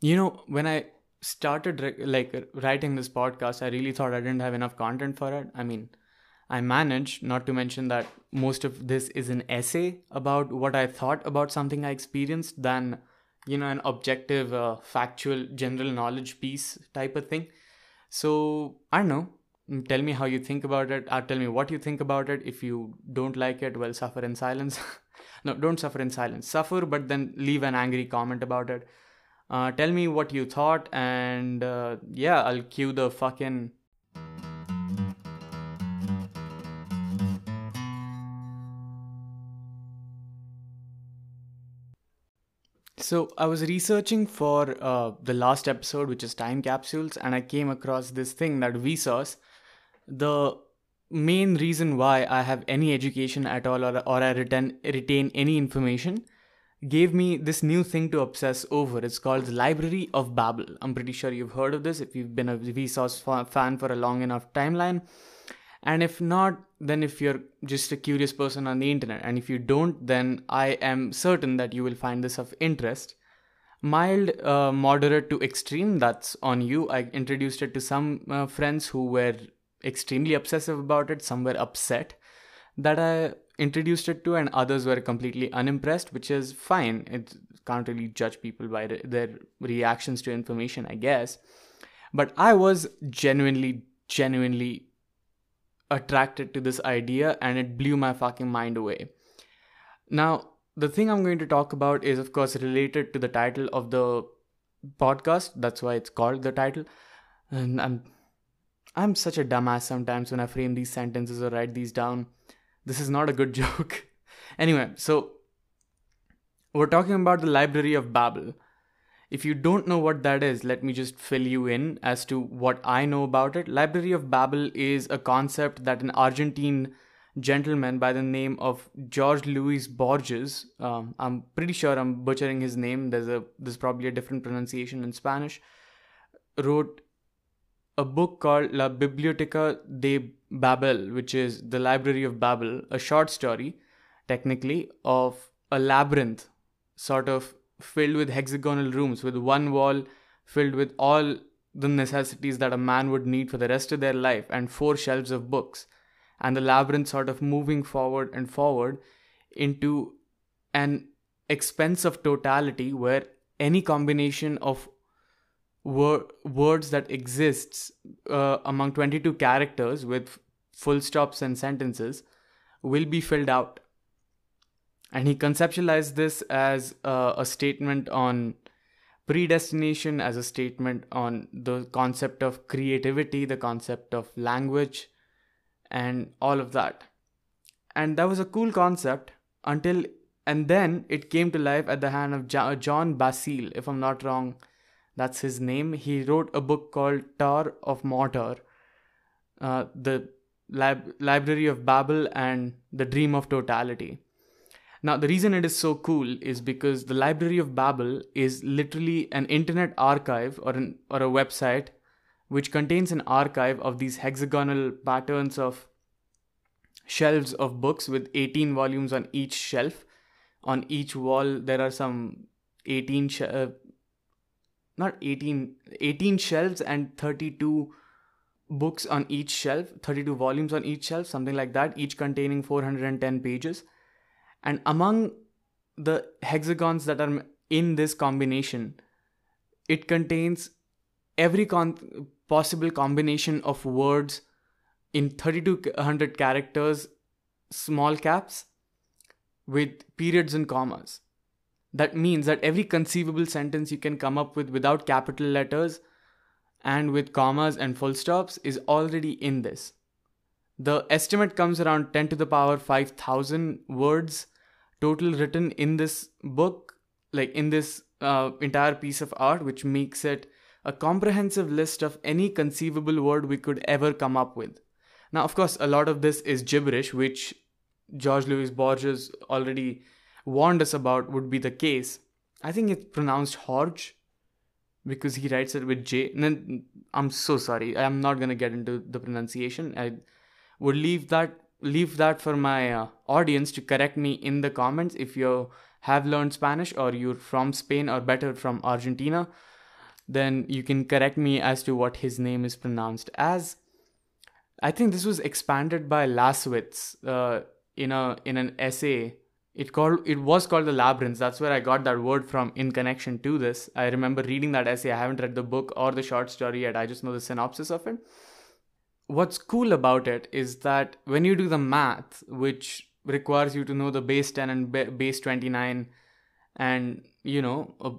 you know, when I started like writing this podcast, I really thought I didn't have enough content for it. I mean, I managed, not to mention that most of this is an essay about what I thought about something I experienced than, you know, an objective, uh, factual, general knowledge piece type of thing. So, I don't know. Tell me how you think about it, or tell me what you think about it. If you don't like it, well, suffer in silence. no, don't suffer in silence. Suffer, but then leave an angry comment about it. Uh, tell me what you thought, and uh, yeah, I'll cue the fucking. So I was researching for uh, the last episode, which is time capsules, and I came across this thing that Vsauce, the main reason why I have any education at all or, or I retain, retain any information gave me this new thing to obsess over. It's called the Library of Babel. I'm pretty sure you've heard of this if you've been a Vsauce fan for a long enough timeline. And if not, then if you're just a curious person on the internet, and if you don't, then I am certain that you will find this of interest. Mild, uh, moderate to extreme, that's on you. I introduced it to some uh, friends who were extremely obsessive about it, some were upset that I introduced it to, and others were completely unimpressed, which is fine. It can't really judge people by re- their reactions to information, I guess. But I was genuinely, genuinely attracted to this idea and it blew my fucking mind away. Now, the thing I'm going to talk about is, of course, related to the title of the podcast. That's why it's called the title. And I'm I'm such a dumbass sometimes when I frame these sentences or write these down. This is not a good joke. anyway, so we're talking about the Library of Babel. If you don't know what that is, let me just fill you in as to what I know about it. Library of Babel is a concept that an Argentine gentleman by the name of George Luis Borges, um, I'm pretty sure I'm butchering his name. There's a there's probably a different pronunciation in Spanish. Wrote a book called La Biblioteca de Babel, which is the Library of Babel, a short story, technically, of a labyrinth sort of filled with hexagonal rooms with one wall filled with all the necessities that a man would need for the rest of their life and four shelves of books. And the labyrinth sort of moving forward and forward into an expense of totality where any combination of wor- words that exists uh, among 22 characters with full stops and sentences will be filled out and he conceptualized this as uh, a statement on predestination, as a statement on the concept of creativity, the concept of language, and all of that. And that was a cool concept until, and then it came to life at the hand of John Basile, if I'm not wrong. That's his name. He wrote a book called Tar for Mortar, uh, the Lib- Library of Babel, and the Dream of Totality now, the reason it is so cool is because the Library of Babel is literally an internet archive or, an, or a website which contains an archive of these hexagonal patterns of shelves of books with 18 volumes on each shelf. On each wall, there are some 18, sh- uh, not 18, 18 shelves and 32 books on each shelf, 32 volumes on each shelf, something like that, each containing 410 pages and among the hexagons that are in this combination, it contains every con- possible combination of words in 3200 characters, small caps, with periods and commas. That means that every conceivable sentence you can come up with without capital letters and with commas and full stops is already in this. The estimate comes around 10 to the power 5000 words total written in this book, like in this uh, entire piece of art, which makes it a comprehensive list of any conceivable word we could ever come up with. Now, of course, a lot of this is gibberish, which George Louis Borges already warned us about would be the case. I think it's pronounced Horge because he writes it with J. And I'm so sorry. I'm not to get into the pronunciation. I would leave that leave that for my uh, audience to correct me in the comments if you have learned Spanish or you're from Spain or better from Argentina. then you can correct me as to what his name is pronounced as. I think this was expanded by Laslowitz uh, in a in an essay. It called it was called the Labyrinth. That's where I got that word from in connection to this. I remember reading that essay. I haven't read the book or the short story yet. I just know the synopsis of it. What's cool about it is that when you do the math, which requires you to know the base 10 and base 29 and you know a,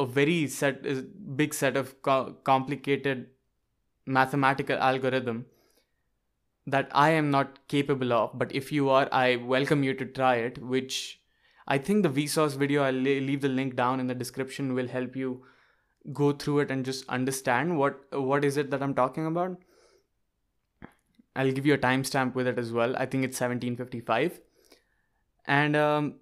a very set big set of co- complicated mathematical algorithm that I am not capable of. But if you are, I welcome you to try it, which I think the Vsauce video, I'll leave the link down in the description, will help you go through it and just understand what what is it that I'm talking about. I'll give you a timestamp with it as well. I think it's 1755. And um,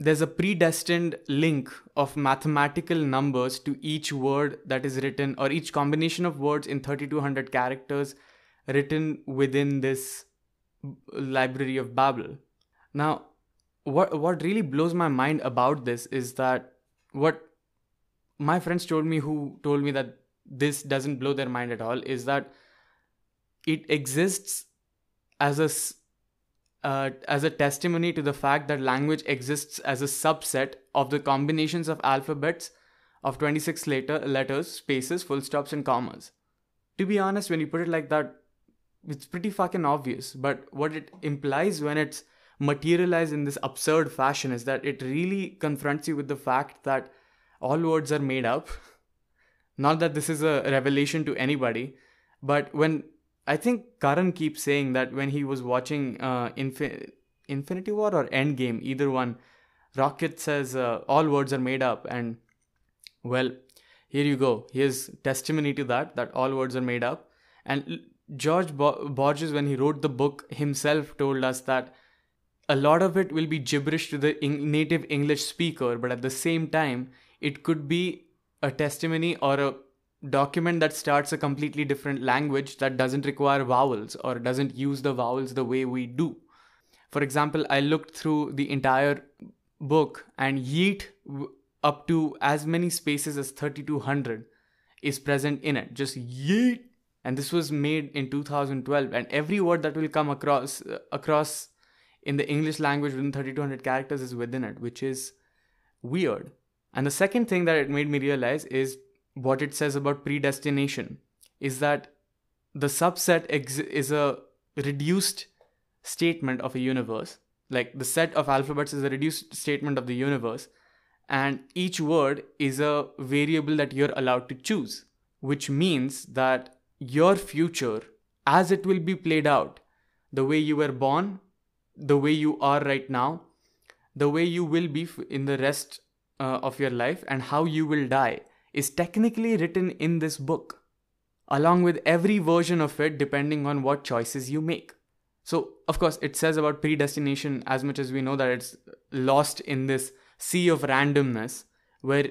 there's a predestined link of mathematical numbers to each word that is written or each combination of words in 3200 characters written within this library of Babel. Now, what what really blows my mind about this is that what my friends told me who told me that this doesn't blow their mind at all is that it exists as a uh, as a testimony to the fact that language exists as a subset of the combinations of alphabets of 26 later letters, spaces, full stops, and commas. To be honest, when you put it like that, it's pretty fucking obvious. But what it implies when it's materialized in this absurd fashion is that it really confronts you with the fact that all words are made up. Not that this is a revelation to anybody, but when I think Karan keeps saying that when he was watching uh, Infi- Infinity War or Endgame, either one, Rocket says uh, all words are made up, and well, here you go. Here's testimony to that that all words are made up. And George Borges, when he wrote the book himself, told us that a lot of it will be gibberish to the native English speaker, but at the same time, it could be a testimony or a document that starts a completely different language that doesn't require vowels or doesn't use the vowels the way we do. For example, I looked through the entire book and yeet up to as many spaces as 3200 is present in it. Just yeet and this was made in 2012 and every word that will come across uh, across in the english language within 3200 characters is within it which is weird. And the second thing that it made me realize is what it says about predestination is that the subset ex- is a reduced statement of a universe. Like the set of alphabets is a reduced statement of the universe. And each word is a variable that you're allowed to choose which means that your future as it will be played out, the way you were born, the way you are right now, the way you will be in the rest uh, of your life, and how you will die is technically written in this book, along with every version of it depending on what choices you make. So, of course, it says about predestination as much as we know that it's lost in this sea of randomness where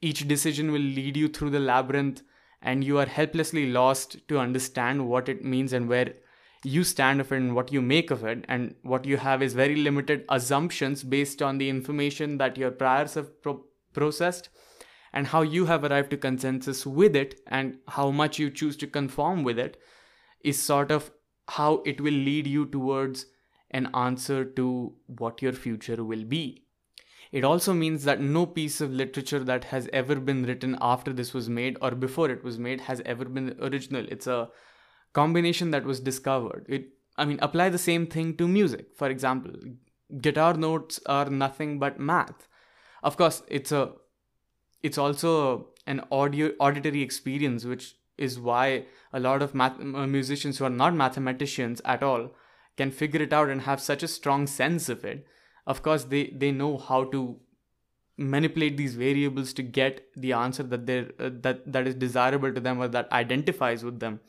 each decision will lead you through the labyrinth and you are helplessly lost to understand what it means and where you stand of it and what you make of it. And what you have is very limited assumptions based on the information that your priors have pro- processed and how you have arrived to consensus with it and how much you choose to conform with it is sort of how it will lead you towards an answer to what your future will be it also means that no piece of literature that has ever been written after this was made or before it was made has ever been original. It's a combination that was discovered. It, I mean, apply the same thing to music. For example, guitar notes are nothing but math. Of course, it's a, it's also an audio auditory experience, which is why a lot of math, uh, musicians who are not mathematicians at all can figure it out and have such a strong sense of it of course they they know how to manipulate these variables to get the answer that they uh, that that is desirable to them or that identifies with them.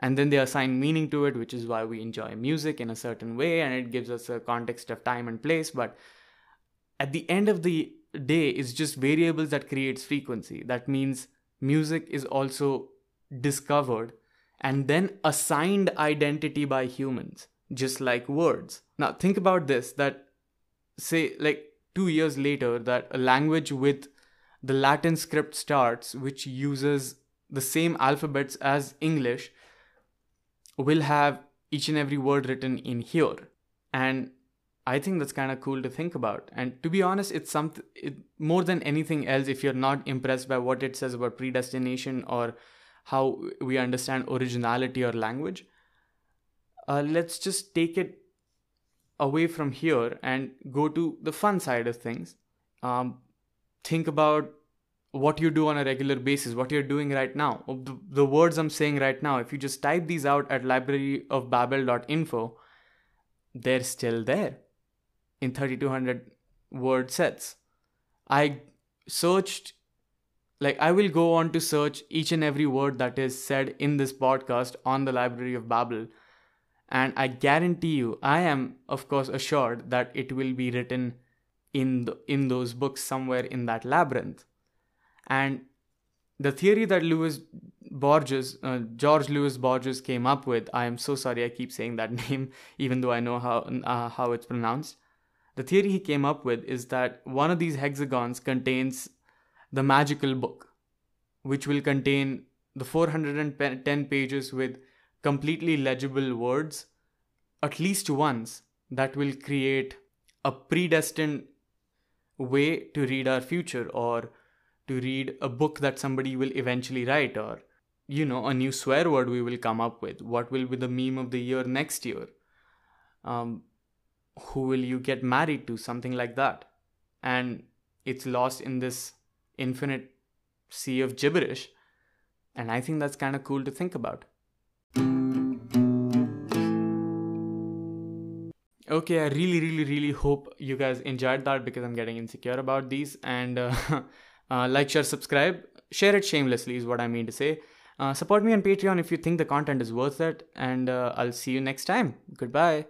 And then they assign meaning to it which is why we enjoy music in a certain way and it gives us a context of time and place. But at the end of the day it's just variables that creates frequency. That means music is also discovered and then assigned identity by humans just like words. Now think about this that say like two years later that a language with the Latin script starts, which uses the same alphabets as English, will have each and every word written in here. And I think that's kind of cool to think about. And to be honest, it's something it, more than anything else. If you're not impressed by what it says about predestination or how we understand originality or language, uh, let's just take it away from here and go to the fun side of things. Um, think about what you do on a regular basis, what you're doing right now. The, the words I'm saying right now, if you just type these out at libraryofbabel.info, they're still there in 3200 word sets. I searched, like, I will go on to search each and every word that is said in this podcast on the Library of Babel. And I guarantee you, I am, of course, assured that it will be written in, the, in those books somewhere in that labyrinth. And the theory that Louis Borges, uh, George Louis Borges came up with, I am so sorry I keep saying that name, even though I know how, uh, how it's pronounced. The theory he came up with is that one of these hexagons contains the magical book, which will contain the 410 pages with completely legible words, at least once, that will create a predestined way to read our future or to read a book that somebody will eventually write or you know a new swear word we will come up with. What will be the meme of the year next year? Um, who will you get married to? Something like that. And it's lost in this infinite sea of gibberish. And i think that's kind of cool to think about okay i really really really hope you guys enjoyed that because i'm getting insecure about these. And uh, uh, like share subscribe. Share it shamelessly is what i mean to say. Uh, support me on patreon if you think the content is worth it. And uh, i'll see you next time. Goodbye